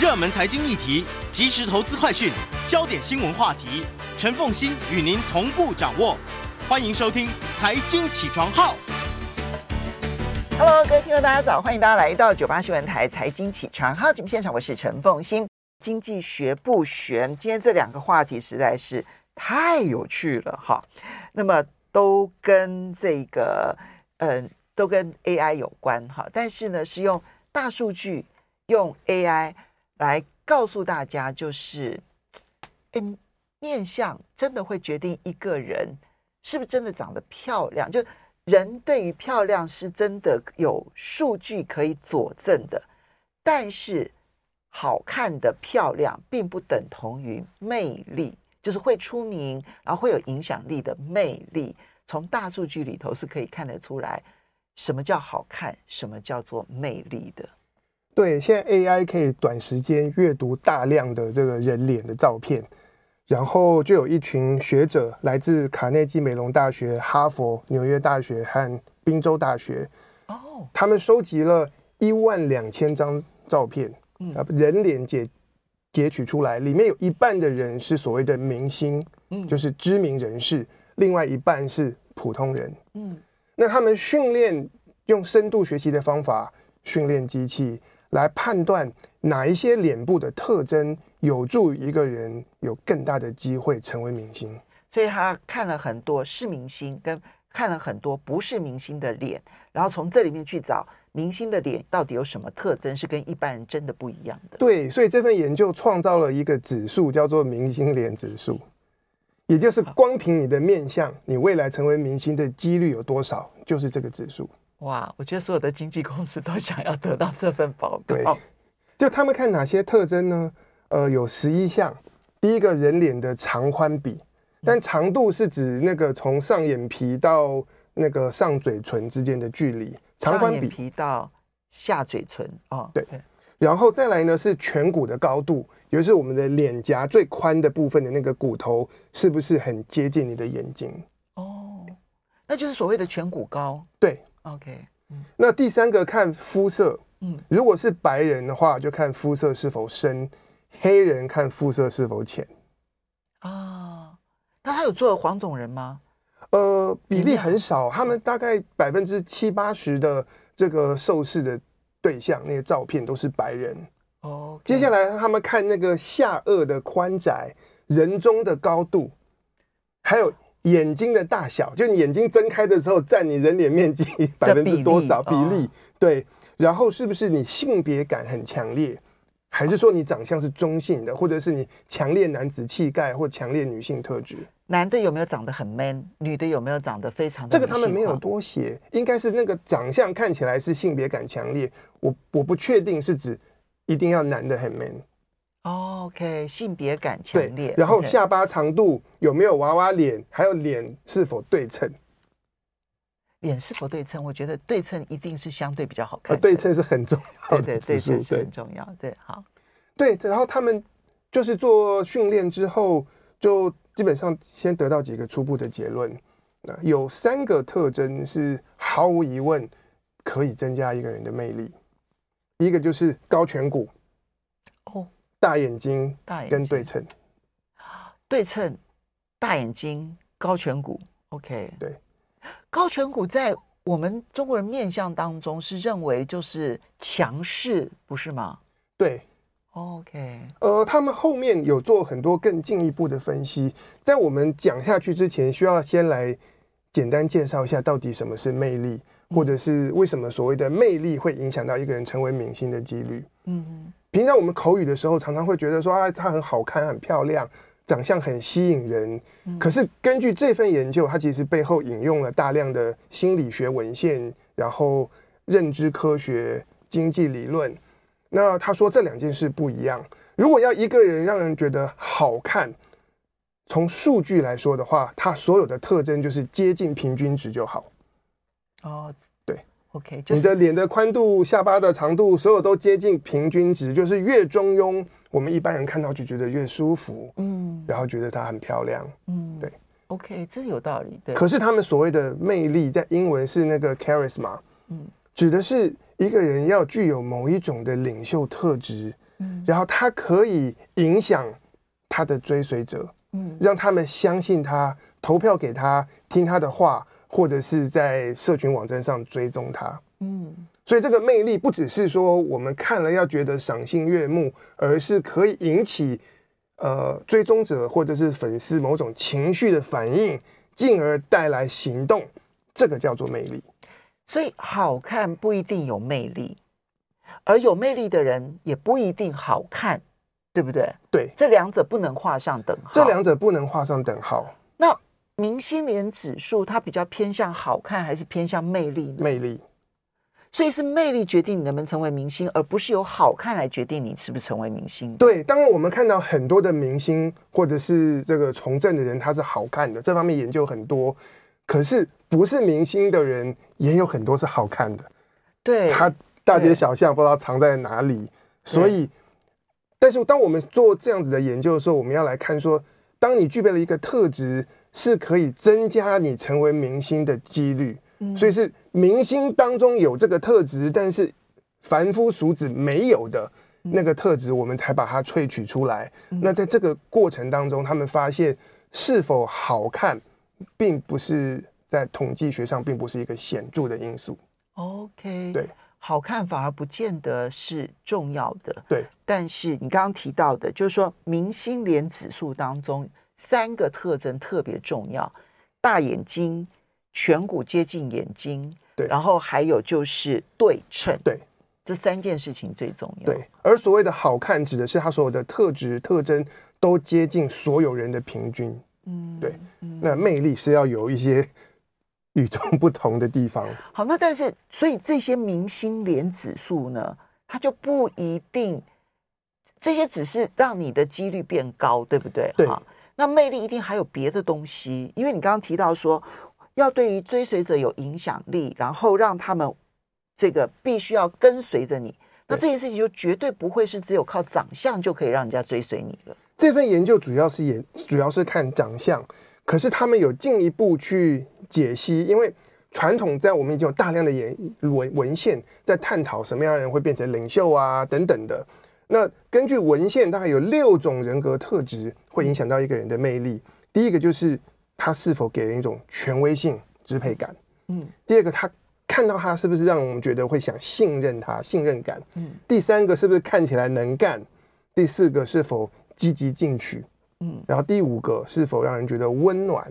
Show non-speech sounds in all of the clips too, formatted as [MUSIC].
热门财经议题、即时投资快讯、焦点新闻话题，陈凤欣与您同步掌握。欢迎收听《财经起床号》。Hello，各位听众，大家早！欢迎大家来到九八新闻台《财经起床号》节目现场，我是陈凤欣。经济学不玄，今天这两个话题实在是太有趣了哈。那么都跟这个，嗯、都跟 AI 有关哈。但是呢，是用大数据，用 AI。来告诉大家，就是，诶，面相真的会决定一个人是不是真的长得漂亮。就人对于漂亮是真的有数据可以佐证的，但是好看的漂亮并不等同于魅力，就是会出名然后会有影响力的魅力。从大数据里头是可以看得出来，什么叫好看，什么叫做魅力的。对，现在 AI 可以短时间阅读大量的这个人脸的照片，然后就有一群学者来自卡内基梅隆大学、哈佛、纽约大学和宾州大学，哦，他们收集了一万两千张照片，嗯，人脸截截取出来，里面有一半的人是所谓的明星，嗯，就是知名人士，另外一半是普通人，嗯，那他们训练用深度学习的方法训练机器。来判断哪一些脸部的特征有助于一个人有更大的机会成为明星，所以他看了很多是明星跟看了很多不是明星的脸，然后从这里面去找明星的脸到底有什么特征是跟一般人真的不一样的。对，所以这份研究创造了一个指数，叫做明星脸指数，也就是光凭你的面相，你未来成为明星的几率有多少，就是这个指数。哇，我觉得所有的经纪公司都想要得到这份报告。对，就他们看哪些特征呢？呃，有十一项。第一个人脸的长宽比，但长度是指那个从上眼皮到那个上嘴唇之间的距离。长宽比。皮到下嘴唇哦，对。然后再来呢是颧骨的高度，也就是我们的脸颊最宽的部分的那个骨头是不是很接近你的眼睛？哦，那就是所谓的颧骨高。对。OK，嗯，那第三个看肤色，嗯，如果是白人的话，就看肤色是否深；黑人看肤色是否浅。啊，那他有做黄种人吗？呃，比例很少，他们大概百分之七八十的这个受试的对象，那些照片都是白人。哦，接下来他们看那个下颚的宽窄、人中的高度，还有。眼睛的大小，就你眼睛睁开的时候，占你人脸面积 [LAUGHS] 百分之多少比例，比例？对，然后是不是你性别感很强烈，还是说你长相是中性的，或者是你强烈男子气概或强烈女性特质？男的有没有长得很 man？女的有没有长得非常……这个他们没有多写，应该是那个长相看起来是性别感强烈。我我不确定是指一定要男的很 man。OK，性别感强烈。然后下巴长度有没有娃娃脸？还有脸是否对称？脸是否对称？我觉得对称一定是相对比较好看。对称是很重要的，对对，对称是很重要。对，好。对，然后他们就是做训练之后，就基本上先得到几个初步的结论。那有三个特征是毫无疑问可以增加一个人的魅力。一个就是高颧骨。哦。大眼睛，大眼跟对称，对称，大眼睛，高颧骨，OK，对，高颧骨在我们中国人面相当中是认为就是强势，不是吗？对，OK，呃，他们后面有做很多更进一步的分析，在我们讲下去之前，需要先来简单介绍一下到底什么是魅力，或者是为什么所谓的魅力会影响到一个人成为明星的几率，嗯。平常我们口语的时候，常常会觉得说啊，她很好看、很漂亮，长相很吸引人。可是根据这份研究，它其实背后引用了大量的心理学文献，然后认知科学、经济理论。那他说这两件事不一样。如果要一个人让人觉得好看，从数据来说的话，他所有的特征就是接近平均值就好。哦。OK，你的脸的宽度、下巴的长度，所有都接近平均值，就是越中庸，我们一般人看到就觉得越舒服，嗯，然后觉得她很漂亮，嗯，对，OK，这有道理，对。可是他们所谓的魅力，在英文是那个 charisma，嗯，指的是一个人要具有某一种的领袖特质，嗯，然后他可以影响他的追随者，嗯，让他们相信他，投票给他，听他的话，或者是在社群网站上追踪他，嗯，所以这个魅力不只是说我们看了要觉得赏心悦目，而是可以引起呃追踪者或者是粉丝某种情绪的反应，进而带来行动，这个叫做魅力。所以好看不一定有魅力。而有魅力的人也不一定好看，对不对？对，这两者不能画上等号。这两者不能画上等号。那明星脸指数它比较偏向好看，还是偏向魅力呢？魅力。所以是魅力决定你能不能成为明星，而不是由好看来决定你是不是成为明星。对，当然我们看到很多的明星或者是这个从政的人，他是好看的，这方面研究很多。可是不是明星的人也有很多是好看的。对，他。大街小巷不知道藏在哪里，所以，但是当我们做这样子的研究的时候，我们要来看说，当你具备了一个特质，是可以增加你成为明星的几率。所以是明星当中有这个特质，但是凡夫俗子没有的那个特质，我们才把它萃取出来。那在这个过程当中，他们发现是否好看，并不是在统计学上并不是一个显著的因素。OK，对。好看反而不见得是重要的，对。但是你刚刚提到的，就是说明星脸指数当中三个特征特别重要：大眼睛、颧骨接近眼睛，对。然后还有就是对称，对。这三件事情最重要。对。而所谓的好看，指的是他所有的特质特征都接近所有人的平均。嗯，对。那魅力是要有一些。[LAUGHS] 与众不同的地方。好，那但是，所以这些明星脸指数呢，它就不一定，这些只是让你的几率变高，对不对？对。好，那魅力一定还有别的东西，因为你刚刚提到说，要对于追随者有影响力，然后让他们这个必须要跟随着你，那这件事情就绝对不会是只有靠长相就可以让人家追随你了。这份研究主要是研，主要是看长相，可是他们有进一步去。解析，因为传统在我们已经有大量的研文文献在探讨什么样的人会变成领袖啊等等的。那根据文献，大概有六种人格特质会影响到一个人的魅力。第一个就是他是否给人一种权威性、支配感。嗯。第二个，他看到他是不是让我们觉得会想信任他、信任感。嗯。第三个，是不是看起来能干？第四个，是否积极进取？嗯。然后第五个，是否让人觉得温暖？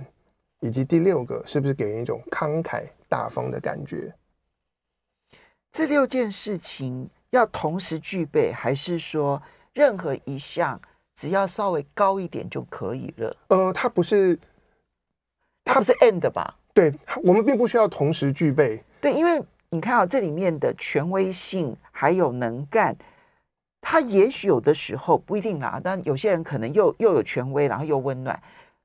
以及第六个，是不是给人一种慷慨大方的感觉？这六件事情要同时具备，还是说任何一项只要稍微高一点就可以了？呃，它不是，它不是 end 吧？对，我们并不需要同时具备。对，因为你看啊，这里面的权威性还有能干，他也许有的时候不一定啦，但有些人可能又又有权威，然后又温暖。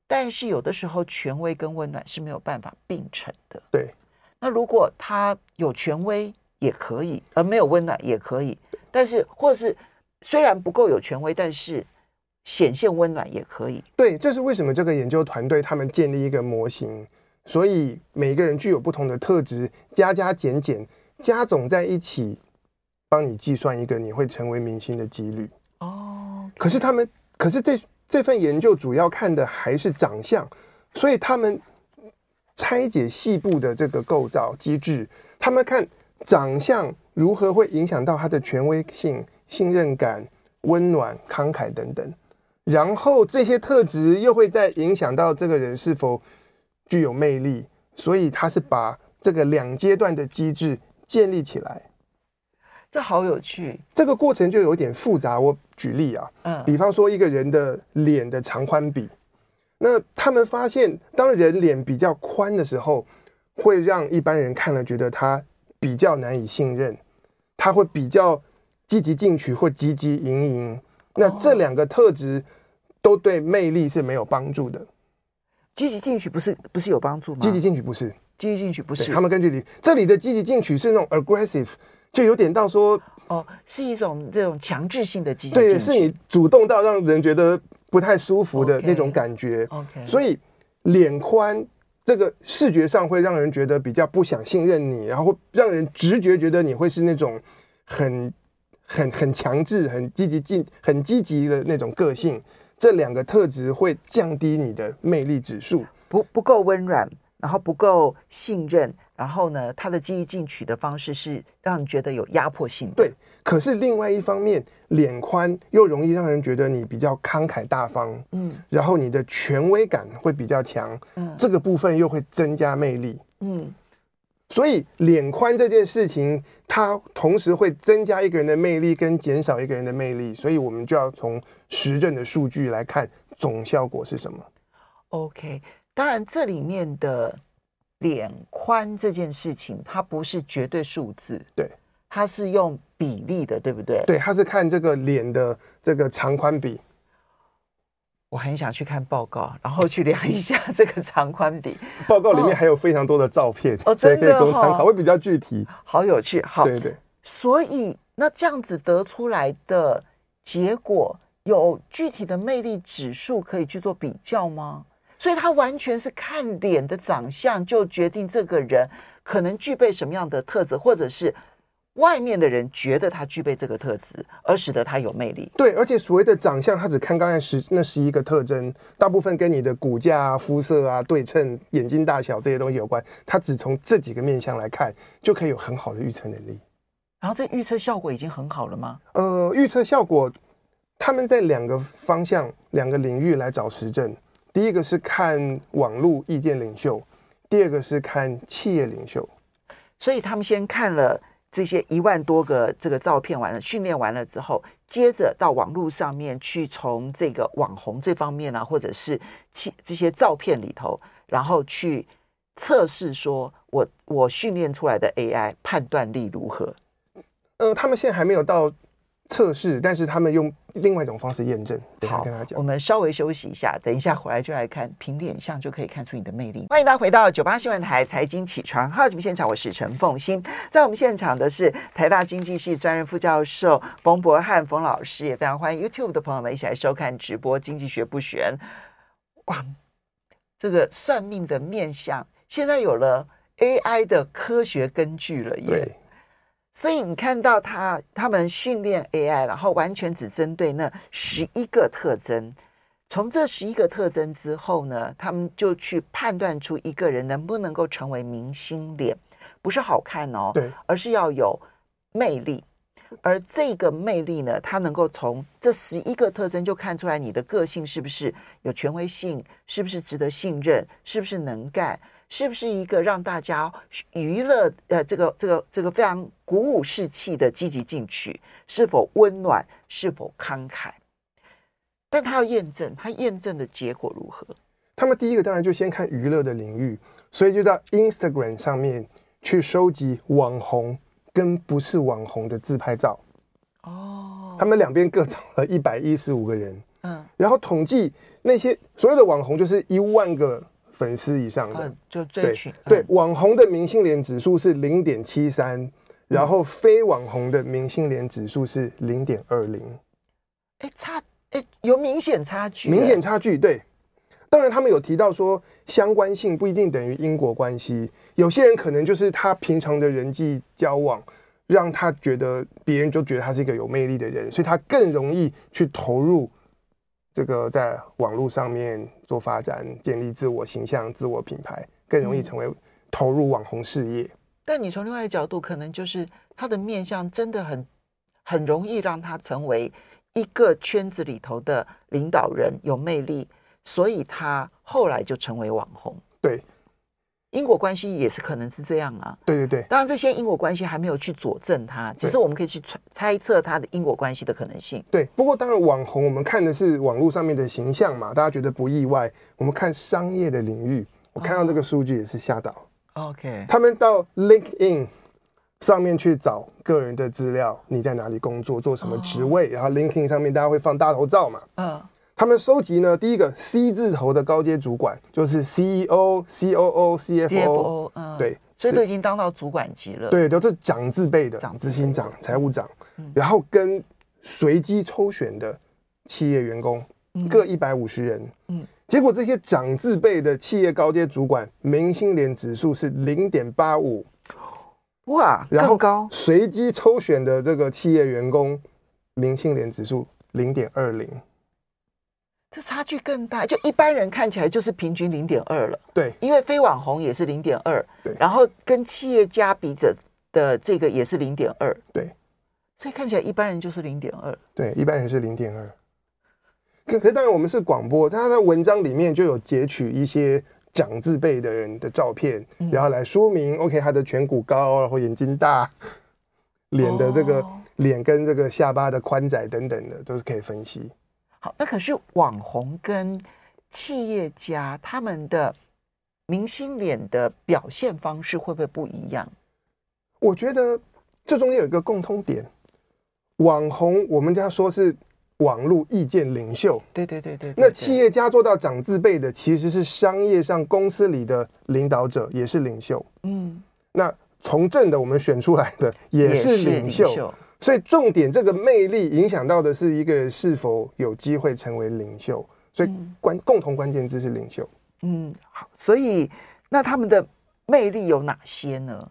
但是有的时候，权威跟温暖是没有办法并存的。对，那如果他有权威也可以，而没有温暖也可以。但是，或者是虽然不够有权威，但是显现温暖也可以。对，这是为什么这个研究团队他们建立一个模型，所以每个人具有不同的特质，加加减减加总在一起，帮你计算一个你会成为明星的几率。哦，okay。可是他们，可是这。这份研究主要看的还是长相，所以他们拆解细部的这个构造机制，他们看长相如何会影响到他的权威性、信任感、温暖、慷慨等等，然后这些特质又会再影响到这个人是否具有魅力，所以他是把这个两阶段的机制建立起来。这好有趣，这个过程就有点复杂。我举例啊，嗯，比方说一个人的脸的长宽比，那他们发现，当人脸比较宽的时候，会让一般人看了觉得他比较难以信任，他会比较积极进取或积极营营。那这两个特质都对魅力是没有帮助的。积极进取不是不是有帮助吗？积极进取不是，积极进取不是。他们根据里这里的积极进取是那种 aggressive。就有点到说，哦，是一种这种强制性的积极，对，是你主动到让人觉得不太舒服的那种感觉。OK，所以脸宽这个视觉上会让人觉得比较不想信任你，然后让人直觉觉得你会是那种很很很强制、很积极进、很积极的那种个性，这两个特质会降低你的魅力指数，不不够温软，然后不够信任，然后呢，他的积极进取的方式是让你觉得有压迫性的。对，可是另外一方面，脸宽又容易让人觉得你比较慷慨大方，嗯，然后你的权威感会比较强，嗯，这个部分又会增加魅力，嗯。所以脸宽这件事情，它同时会增加一个人的魅力，跟减少一个人的魅力。所以我们就要从实证的数据来看总效果是什么。OK，当然这里面的脸宽这件事情，它不是绝对数字，对，它是用比例的，对不对？对，它是看这个脸的这个长宽比。我很想去看报告，然后去量一下这个长宽比。报告里面还有非常多的照片，哦，所以可以供参考，会比较具体。好有趣，好，对对。所以那这样子得出来的结果，有具体的魅力指数可以去做比较吗？所以他完全是看脸的长相就决定这个人可能具备什么样的特质，或者是。外面的人觉得他具备这个特质，而使得他有魅力。对，而且所谓的长相，他只看刚才十那十一个特征，大部分跟你的骨架啊、肤色啊、对称、眼睛大小这些东西有关。他只从这几个面相来看，就可以有很好的预测能力。然后这预测效果已经很好了吗？呃，预测效果，他们在两个方向、两个领域来找实证。第一个是看网络意见领袖，第二个是看企业领袖。所以他们先看了。这些一万多个这个照片完了，训练完了之后，接着到网络上面去，从这个网红这方面啊，或者是其这些照片里头，然后去测试，说我我训练出来的 AI 判断力如何？呃，他们现在还没有到测试，但是他们用。另外一种方式验证，等下跟他讲。我们稍微休息一下，等一下回来就来看凭脸相就可以看出你的魅力。欢迎大家回到九八新闻台财经起床号节目现场，我是陈凤欣，在我们现场的是台大经济系专任副教授冯博翰冯老师，也非常欢迎 YouTube 的朋友们一起来收看直播《经济学不悬》。哇，这个算命的面相现在有了 AI 的科学根据了耶。对。所以你看到他他们训练 AI，然后完全只针对那十一个特征。从这十一个特征之后呢，他们就去判断出一个人能不能够成为明星脸，不是好看哦，对，而是要有魅力。而这个魅力呢，它能够从这十一个特征就看出来你的个性是不是有权威性，是不是值得信任，是不是能干。是不是一个让大家娱乐呃，这个这个这个非常鼓舞士气的积极进取？是否温暖？是否慷慨？但他要验证，他验证的结果如何？他们第一个当然就先看娱乐的领域，所以就到 Instagram 上面去收集网红跟不是网红的自拍照。哦，他们两边各找了一百一十五个人，嗯，然后统计那些所有的网红，就是一万个。粉丝以上的、对，对网红的明星脸指数是零点七三，然后非网红的明星脸指数是零点二零。哎，差哎有明显差距，明显差距。对，当然他们有提到说相关性不一定等于因果关系，有些人可能就是他平常的人际交往让他觉得别人就觉得他是一个有魅力的人，所以他更容易去投入。这个在网络上面做发展，建立自我形象、自我品牌，更容易成为投入网红事业。但你从另外一个角度，可能就是他的面相真的很很容易让他成为一个圈子里头的领导人，有魅力，所以他后来就成为网红。对。因果关系也是可能是这样啊，对对对，当然这些因果关系还没有去佐证它，只是我们可以去猜猜测它的因果关系的可能性。对，不过当然网红我们看的是网络上面的形象嘛，大家觉得不意外。我们看商业的领域，我看到这个数据也是吓到。OK，他们到 LinkedIn 上面去找个人的资料，你在哪里工作，做什么职位，然后 LinkedIn 上面大家会放大头照嘛，嗯。他们收集呢，第一个 C 字头的高阶主管就是 CEO、COO、CFO，嗯，对，所以都已经当到主管级了。对，都是长字辈的，长执行长、财务长，然后跟随机抽选的企业员工各一百五十人，嗯，结果这些长字辈的企业高阶主管明星脸指数是零点八五，哇，然后更高，随机抽选的这个企业员工明星脸指数零点二零，这差距更大。就一般人看起来就是平均零点二了。对，因为非网红也是零点二，对，然后跟企业家比的的这个也是零点二，对，所以看起来一般人就是零点二，对，一般人是零点二。可可是当然我们是广播，他在文章里面就有截取一些长字辈的人的照片，嗯、然后来说明，OK，他的颧骨高，然后眼睛大，脸的这个、哦、脸跟这个下巴的宽窄等等的都是可以分析。好，那可是网红跟企业家他们的明星脸的表现方式会不会不一样？我觉得这中间有一个共通点，网红我们家说是。网络意见领袖，对对对对，那企业家做到长字辈的，其实是商业上公司里的领导者，也是领袖。嗯，那从政的我们选出来的也是领袖，所以重点这个魅力影响到的是一个人是否有机会成为领袖，所以关共同关键字是领袖。嗯，好，所以那他们的魅力有哪些呢？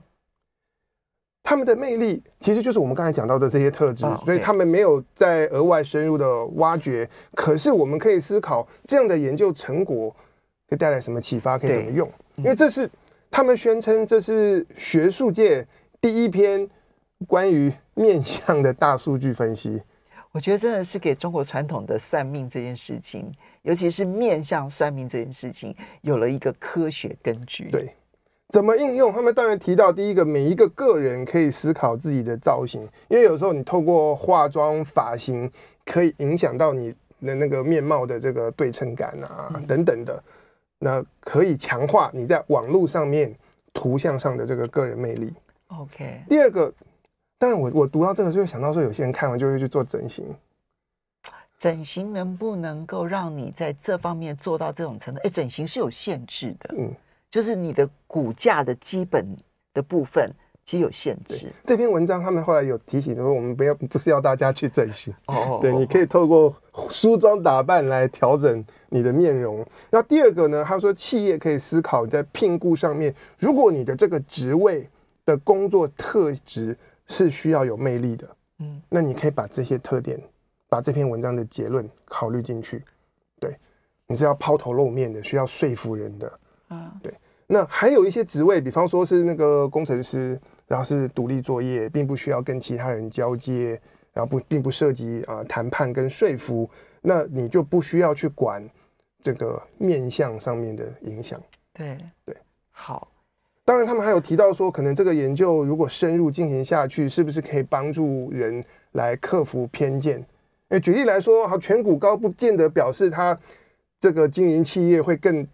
他们的魅力其实就是我们刚才讲到的这些特质，所以他们没有再额外深入的挖掘。可是我们可以思考，这样的研究成果可以带来什么启发，可以怎么用？因为这是他们宣称这是学术界第一篇关于面向的大数据分析。我觉得真的是给中国传统的算命这件事情，尤其是面向算命这件事情，有了一个科学根据。对。怎么应用？他们当然提到第一个，每一个个人可以思考自己的造型，因为有时候你透过化妆、发型，可以影响到你的那个面貌的这个对称感啊，等等的，那可以强化你在网络上面图像上的这个个人魅力。OK。第二个，当然我我读到这个就会想到说，有些人看完就会去做整形，整形能不能够让你在这方面做到这种程度？哎，整形是有限制的，嗯。就是你的骨架的基本的部分其实有限制。这篇文章他们后来有提醒说，我们不要不是要大家去整形哦。对，你可以透过梳妆打扮来调整你的面容。那第二个呢？他说企业可以思考在聘雇上面，如果你的这个职位的工作特质是需要有魅力的，嗯，那你可以把这些特点，把这篇文章的结论考虑进去。对，你是要抛头露面的，需要说服人的。啊，对，那还有一些职位，比方说是那个工程师，然后是独立作业，并不需要跟其他人交接，然后不并不涉及啊谈判跟说服，那你就不需要去管这个面相上面的影响。对对，好。当然，他们还有提到说，可能这个研究如果深入进行下去，是不是可以帮助人来克服偏见？诶，举例来说，好，颧骨高不见得表示他这个经营企业会更。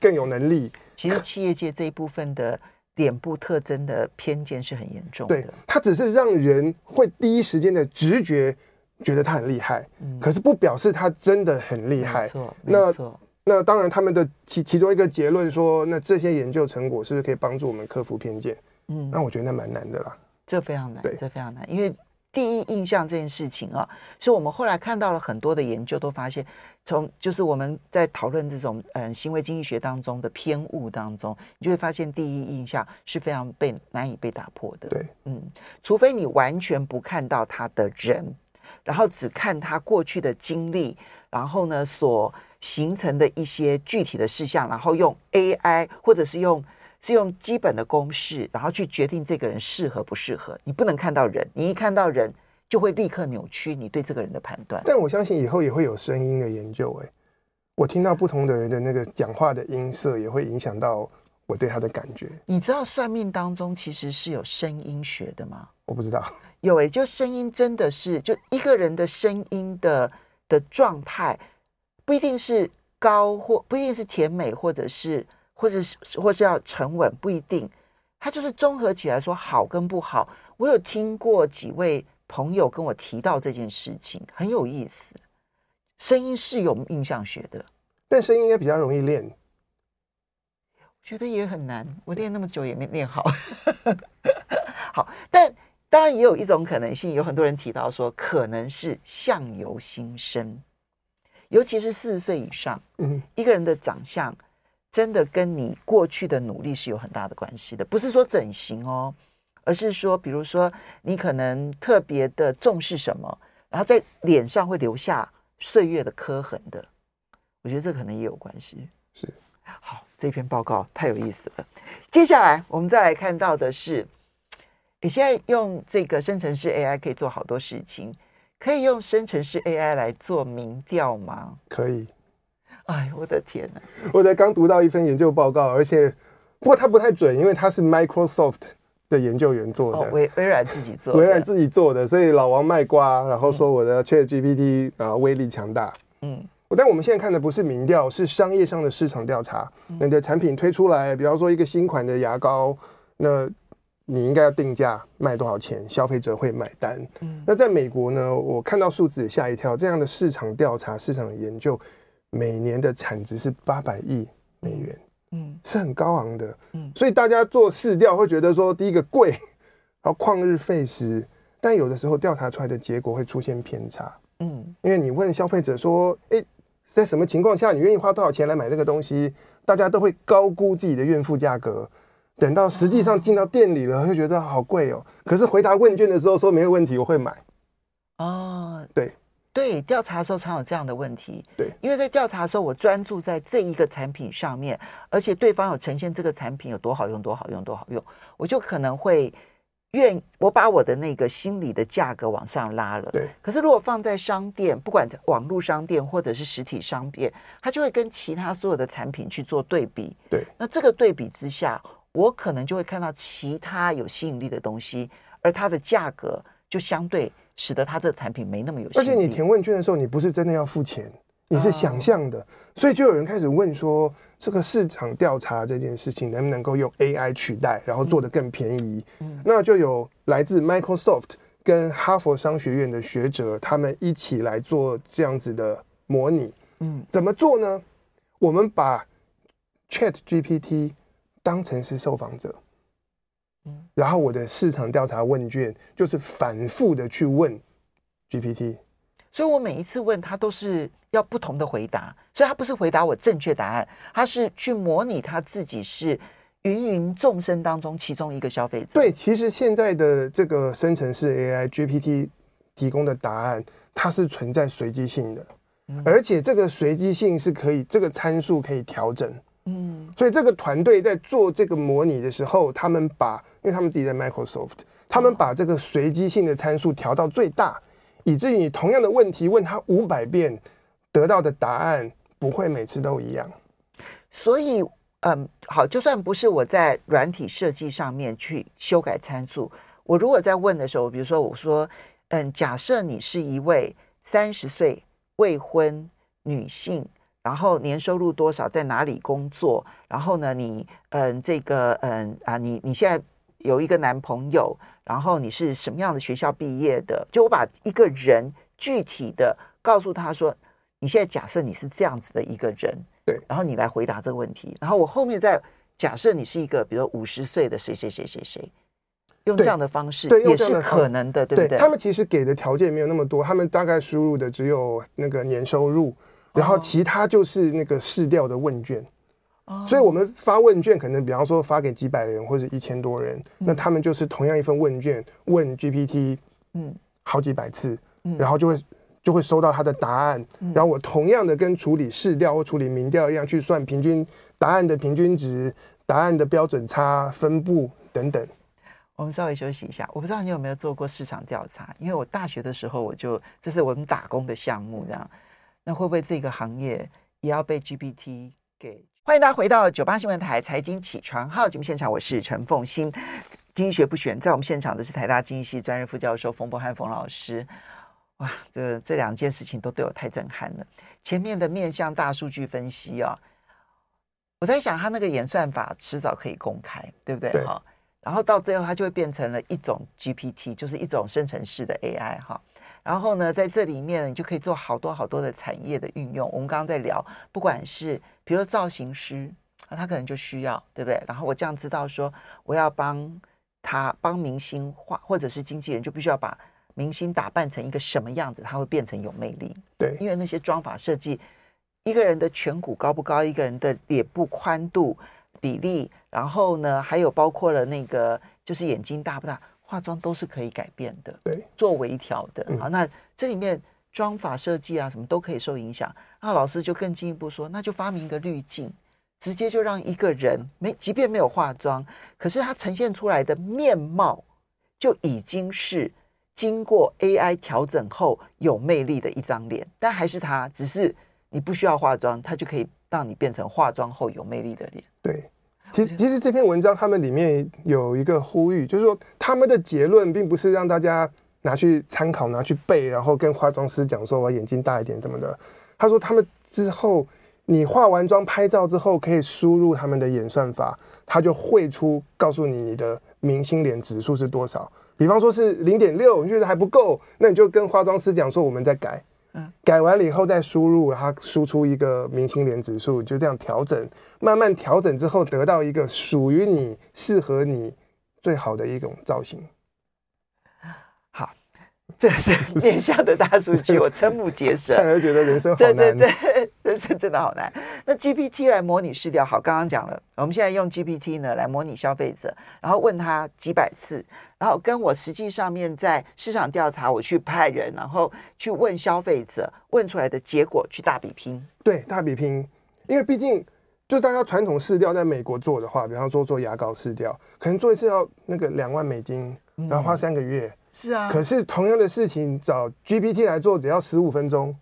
更有能力。其实企业界这一部分的脸部特征的偏见是很严重的。对，它只是让人会第一时间的直觉觉得他很厉害，嗯，可是不表示他真的很厉害。没错，那那当然，他们的其其中一个结论说，那这些研究成果是不是可以帮助我们克服偏见？嗯，那我觉得那蛮难的啦。这非常难，对，这非常难，因为。第一印象这件事情啊，是我们后来看到了很多的研究，都发现，从就是我们在讨论这种嗯行为经济学当中的偏误当中，你就会发现第一印象是非常被难以被打破的。对，嗯，除非你完全不看到他的人，然后只看他过去的经历，然后呢所形成的一些具体的事项，然后用 AI 或者是用。是用基本的公式，然后去决定这个人适合不适合。你不能看到人，你一看到人就会立刻扭曲你对这个人的判断。但我相信以后也会有声音的研究。哎，我听到不同的人的那个讲话的音色，也会影响到我对他的感觉。你知道算命当中其实是有声音学的吗？我不知道。有哎，就声音真的是，就一个人的声音的的状态，不一定是高或不一定是甜美，或者是。或者是或是要沉稳，不一定，它就是综合起来说好跟不好。我有听过几位朋友跟我提到这件事情，很有意思。声音是有印象学的，但声音应该比较容易练。我觉得也很难，我练那么久也没练好。[LAUGHS] 好，但当然也有一种可能性，有很多人提到说，可能是相由心生，尤其是四十岁以上，嗯，一个人的长相。真的跟你过去的努力是有很大的关系的，不是说整形哦，而是说，比如说你可能特别的重视什么，然后在脸上会留下岁月的刻痕的。我觉得这可能也有关系。是，好，这篇报告太有意思了。接下来我们再来看到的是，你现在用这个生成式 AI 可以做好多事情，可以用生成式 AI 来做民调吗？可以。哎，我的天哪！我才刚读到一份研究报告，而且不过它不太准，因为它是 Microsoft 的研究员做的，哦、微微软自己做的，微软自己做的，所以老王卖瓜，然后说我的 ChatGPT 啊威力强大。嗯。但我们现在看的不是民调，是商业上的市场调查。你的产品推出来，比方说一个新款的牙膏，那你应该要定价卖多少钱，消费者会买单。嗯那在美国呢，我看到数字也吓一跳，这样的市场调查、市场研究，每年的产值是八百亿美元，嗯，是很高昂的。嗯，所以大家做市调会觉得说，第一个贵，然后旷日费时，但有的时候调查出来的结果会出现偏差。嗯，因为你问消费者说，诶。在什么情况下你愿意花多少钱来买这个东西？大家都会高估自己的怨妇价格，等到实际上进到店里了，就觉得好贵哦。可是回答问卷的时候说没有问题，我会买。哦，对对，调查的时候常有这样的问题。对，因为在调查的时候，我专注在这一个产品上面，而且对方有呈现这个产品有多好用、多好用、多好用，我就可能会。愿我把我的那个心理的价格往上拉了，对。可是如果放在商店，不管网络商店或者是实体商店，它就会跟其他所有的产品去做对比，对。那这个对比之下，我可能就会看到其他有吸引力的东西，而它的价格就相对使得它这个产品没那么有吸引力。而且你填问卷的时候，你不是真的要付钱。你是想象的，所以就有人开始问说，这个市场调查这件事情能不能够用 AI 取代，然后做得更便宜？嗯那就有来自 Microsoft 跟哈佛商学院的学者，他们一起来做这样子的模拟。嗯，怎么做呢？我们把 ChatGPT 当成是受访者，然后我的市场调查问卷就是反复的去问 GPT。所以我每一次问他都是要不同的回答，所以他不是回答我正确答案，他是去模拟他自己是芸芸众生当中其中一个消费者。对，其实现在的这个生成式 AI GPT 提供的答案，它是存在随机性的，而且这个随机性是可以这个参数可以调整。嗯，所以这个团队在做这个模拟的时候，他们把因为他们自己在 Microsoft，他们把这个随机性的参数调到最大。以至于你同样的问题问他五百遍，得到的答案不会每次都一样。所以，嗯，好，就算不是我在软体设计上面去修改参数，我如果在问的时候，比如说我说，嗯，假设你是一位三十岁未婚女性，然后年收入多少，在哪里工作，然后呢，你，嗯，这个，嗯，啊，你你现在有一个男朋友。然后你是什么样的学校毕业的？就我把一个人具体的告诉他说，你现在假设你是这样子的一个人，对，然后你来回答这个问题。然后我后面再假设你是一个，比如五十岁的谁谁谁谁谁，用这样的方式也是可能的，对不对？他们其实给的条件没有那么多，他们大概输入的只有那个年收入，然后其他就是那个试调的问卷。所以，我们发问卷可能，比方说发给几百人或者一千多人，那他们就是同样一份问卷问 GPT，嗯，好几百次，嗯。然后就会就会收到他的答案，然后我同样的跟处理市调或处理民调一样，去算平均答案的平均值、答案的标准差、分布等等。我们稍微休息一下，我不知道你有没有做过市场调查，因为我大学的时候我就这是我们打工的项目，这样，那会不会这个行业也要被 GPT 给？欢迎大家回到九八新闻台财经起床号节目现场，我是陈凤欣。经济学不选，在我们现场的是台大经济系专任副教授冯博翰冯老师。哇，这这两件事情都对我太震撼了。前面的面向大数据分析啊、哦，我在想，他那个演算法迟早可以公开，对不对？哈，然后到最后，它就会变成了一种 GPT，就是一种生成式的 AI 哈。然后呢，在这里面你就可以做好多好多的产业的运用。我们刚刚在聊，不管是比如说造型师，他可能就需要，对不对？然后我这样知道说，我要帮他帮明星画，或者是经纪人，就必须要把明星打扮成一个什么样子，他会变成有魅力。对，因为那些妆法设计，一个人的颧骨高不高，一个人的脸部宽度比例，然后呢，还有包括了那个就是眼睛大不大，化妆都是可以改变的，对，做微调的。嗯、好，那这里面妆法设计啊，什么都可以受影响。那老师就更进一步说，那就发明一个滤镜，直接就让一个人没，即便没有化妆，可是他呈现出来的面貌就已经是经过 AI 调整后有魅力的一张脸，但还是他，只是你不需要化妆，他就可以让你变成化妆后有魅力的脸。对。其实，其实这篇文章他们里面有一个呼吁，就是说他们的结论并不是让大家拿去参考、拿去背，然后跟化妆师讲说我眼睛大一点怎么的。他说他们之后你化完妆拍照之后，可以输入他们的演算法，他就绘出告诉你你的明星脸指数是多少。比方说是零点六，你觉得还不够，那你就跟化妆师讲说我们再改。嗯，改完了以后再输入，它输出一个明星脸指数，就这样调整，慢慢调整之后，得到一个属于你、适合你最好的一种造型。好，[LAUGHS] 这是面向的大数据，[LAUGHS] 我瞠目结舌，看来觉得人生好难。对对对，人生真的好难。那 GPT 来模拟试调，好，刚刚讲了，我们现在用 GPT 呢来模拟消费者，然后问他几百次。然后跟我实际上面在市场调查，我去派人，然后去问消费者，问出来的结果去大比拼。对，大比拼，因为毕竟就大家传统试调在美国做的话，比方说做牙膏试调，可能做一次要那个两万美金，然后花三个月。嗯、是啊。可是同样的事情找 GPT 来做，只要十五分钟。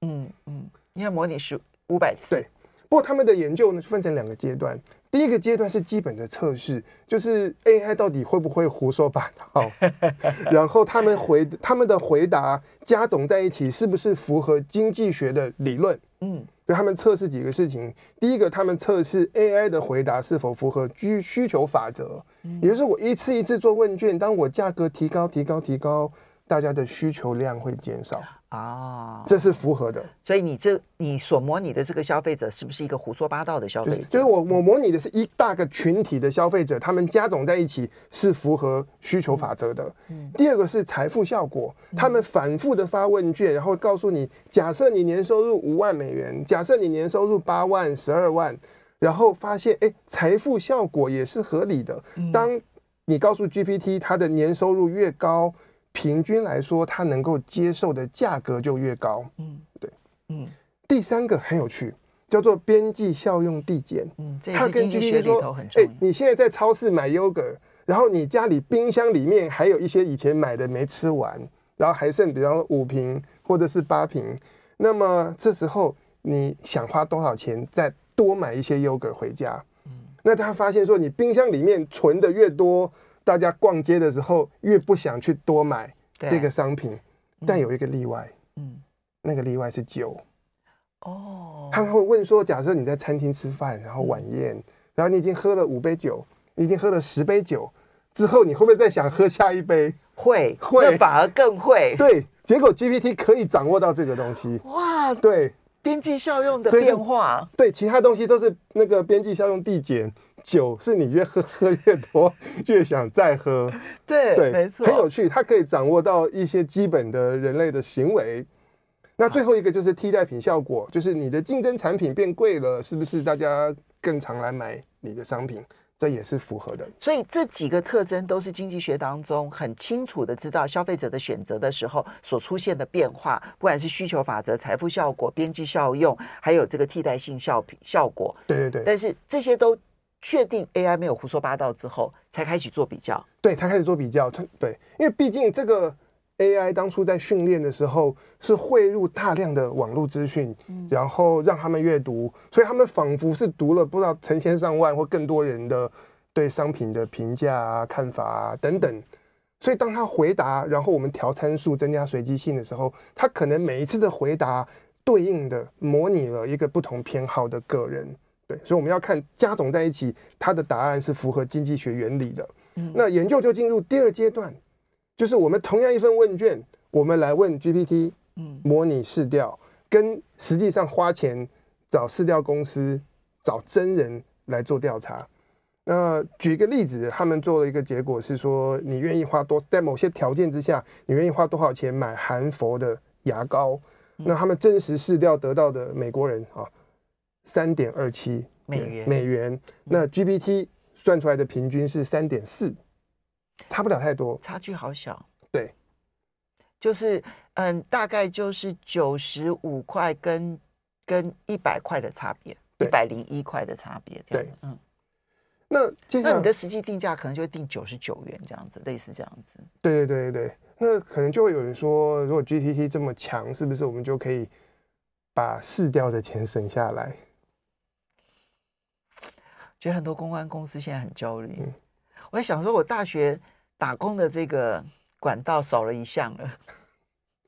嗯嗯，你要模拟是五百次。对。不过他们的研究呢，分成两个阶段。第一个阶段是基本的测试，就是 AI 到底会不会胡说八道，[LAUGHS] 然后他们回他们的回答加总在一起，是不是符合经济学的理论？嗯，所以他们测试几个事情。第一个，他们测试 AI 的回答是否符合需需求法则，也就是我一次一次做问卷，当我价格提高、提高、提高，大家的需求量会减少。[LAUGHS] 啊，这是符合的。所以你这你所模拟的这个消费者是不是一个胡说八道的消费者？就是，就是我我模拟的是一大个群体的消费者，他们加总在一起是符合需求法则的。嗯嗯、第二个是财富效果，他们反复的发问卷，然后告诉你，假设你年收入五万美元，假设你年收入八万、十二万，然后发现哎，财富效果也是合理的。当你告诉 GPT，它的年收入越高。平均来说，他能够接受的价格就越高。嗯，对，嗯。第三个很有趣，叫做边际效用递减。嗯，他跟 GPT 说：“哎、欸，你现在在超市买 yogurt，然后你家里冰箱里面还有一些以前买的没吃完，然后还剩，比方五瓶或者是八瓶。那么这时候你想花多少钱再多买一些 yogurt 回家？嗯，那他发现说，你冰箱里面存的越多。”大家逛街的时候越不想去多买这个商品，但有一个例外，嗯，那个例外是酒。哦，他们会问说，假设你在餐厅吃饭，然后晚宴，然后你已经喝了五杯酒，你已经喝了十杯酒之后，你会不会再想喝下一杯？会，会，反而更会。对，结果 GPT 可以掌握到这个东西。哇，对，边际效用的变化，对，其他东西都是那个边际效用递减。酒是你越喝喝越多，越想再喝。[LAUGHS] 对对，没错，很有趣。它可以掌握到一些基本的人类的行为。那最后一个就是替代品效果，就是你的竞争产品变贵了，是不是大家更常来买你的商品？这也是符合的。所以这几个特征都是经济学当中很清楚的知道消费者的选择的时候所出现的变化，不管是需求法则、财富效果、边际效用，还有这个替代性效品效果。对对对。但是这些都。确定 AI 没有胡说八道之后，才开始做比较。对，才开始做比较。对，因为毕竟这个 AI 当初在训练的时候是汇入大量的网络资讯，嗯、然后让他们阅读，所以他们仿佛是读了不知道成千上万或更多人的对商品的评价啊、看法啊等等。所以当他回答，然后我们调参数、增加随机性的时候，他可能每一次的回答对应的模拟了一个不同偏好的个人。对，所以我们要看加总在一起，它的答案是符合经济学原理的。嗯，那研究就进入第二阶段，就是我们同样一份问卷，我们来问 GPT，嗯，模拟试调，跟实际上花钱找试调公司找真人来做调查。那举一个例子，他们做了一个结果是说，你愿意花多，在某些条件之下，你愿意花多少钱买韩佛的牙膏？那他们真实试调得到的美国人啊。三点二七美元，美元。那 GPT 算出来的平均是三点四差不了太多，差距好小。对，就是嗯，大概就是九十五块跟跟一百块的差别，一百零一块的差别。对，嗯。那那你的实际定价可能就会定九十九元这样子，类似这样子。对对对对，那可能就会有人说，如果 GTT 这么强，是不是我们就可以把试掉的钱省下来？觉得很多公关公司现在很焦虑。嗯，我在想说，我大学打工的这个管道少了一项了。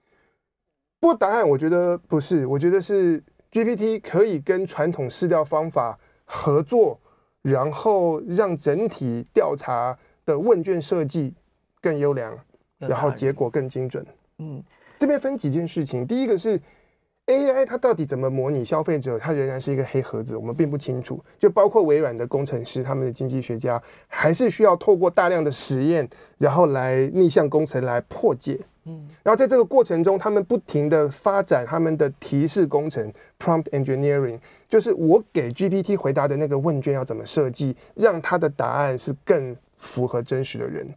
[LAUGHS] 不过答案我觉得不是，我觉得是 GPT 可以跟传统试调方法合作。然后让整体调查的问卷设计更优良，然后结果更精准。嗯，这边分几件事情。第一个是 AI 它到底怎么模拟消费者，它仍然是一个黑盒子，我们并不清楚。就包括微软的工程师、他们的经济学家，还是需要透过大量的实验，然后来逆向工程来破解。嗯，然后在这个过程中，他们不停的发展他们的提示工程 （prompt engineering），就是我给 GPT 回答的那个问卷要怎么设计，让它的答案是更符合真实的人。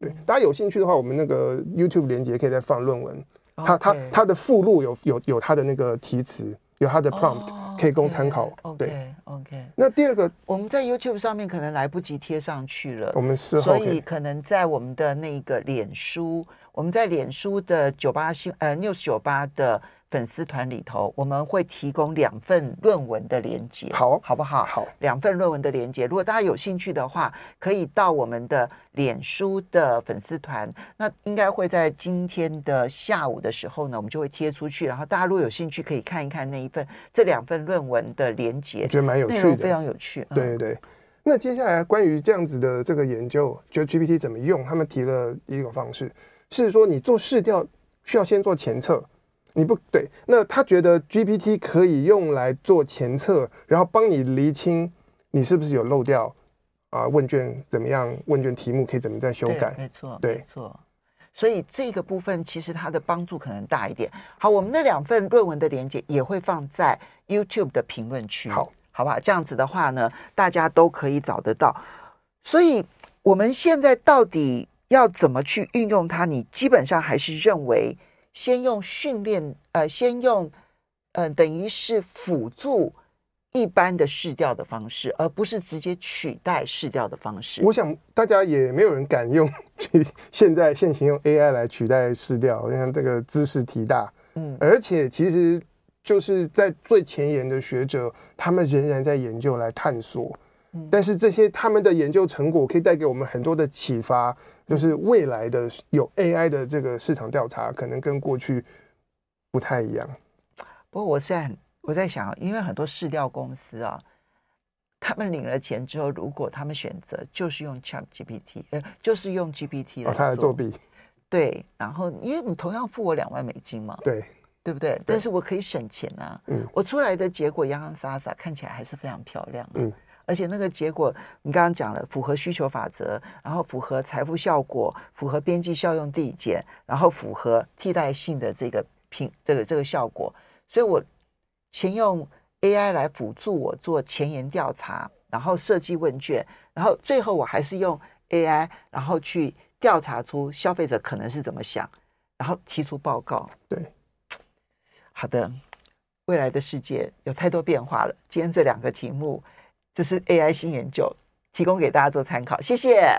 对，大家有兴趣的话，我们那个 YouTube 连接可以再放论文，它它它的附录有有有它的那个题词。有它的 prompt、oh, 可以供参考。Okay, 对，OK。那第二个，我们在 YouTube 上面可能来不及贴上去了，我们事后，所以可能在我们的那个脸书，我们在脸书的九八新呃 News 九八的。粉丝团里头，我们会提供两份论文的连接，好，好不好？好，两份论文的连接。如果大家有兴趣的话，可以到我们的脸书的粉丝团，那应该会在今天的下午的时候呢，我们就会贴出去。然后大家如果有兴趣，可以看一看那一份这两份论文的连接，我觉得蛮有趣的，非常有趣。对对对。那接下来关于这样子的这个研究，就 GPT 怎么用，他们提了一个方式，是说你做试调需要先做前测。你不对，那他觉得 GPT 可以用来做前测，然后帮你厘清你是不是有漏掉啊？问卷怎么样？问卷题目可以怎么再修改？没错，对，没错。所以这个部分其实它的帮助可能大一点。好，我们那两份论文的连接也会放在 YouTube 的评论区，好，好不好？这样子的话呢，大家都可以找得到。所以我们现在到底要怎么去运用它？你基本上还是认为。先用训练，呃，先用，呃，等于是辅助一般的试调的方式，而不是直接取代试调的方式。我想大家也没有人敢用去 [LAUGHS] 现在现行用 AI 来取代试调，我想这个知识提大，嗯，而且其实就是在最前沿的学者，他们仍然在研究来探索。但是这些他们的研究成果可以带给我们很多的启发，就是未来的有 AI 的这个市场调查可能跟过去不太一样。不过我现在我在想，因为很多市调公司啊，他们领了钱之后，如果他们选择就是用 ChatGPT，呃，就是用 GPT 来、哦、他来作弊，对，然后因为你同样付我两万美金嘛，对，对不对？对，但是我可以省钱啊，嗯，我出来的结果洋洋洒洒，看起来还是非常漂亮、啊，嗯。而且那个结果，你刚刚讲了，符合需求法则，然后符合财富效果，符合边际效用递减，然后符合替代性的这个品，这个这个效果。所以我先用 AI 来辅助我做前沿调查，然后设计问卷，然后最后我还是用 AI，然后去调查出消费者可能是怎么想，然后提出报告。对，好的，未来的世界有太多变化了。今天这两个题目。这是 AI 新研究，提供给大家做参考，谢谢。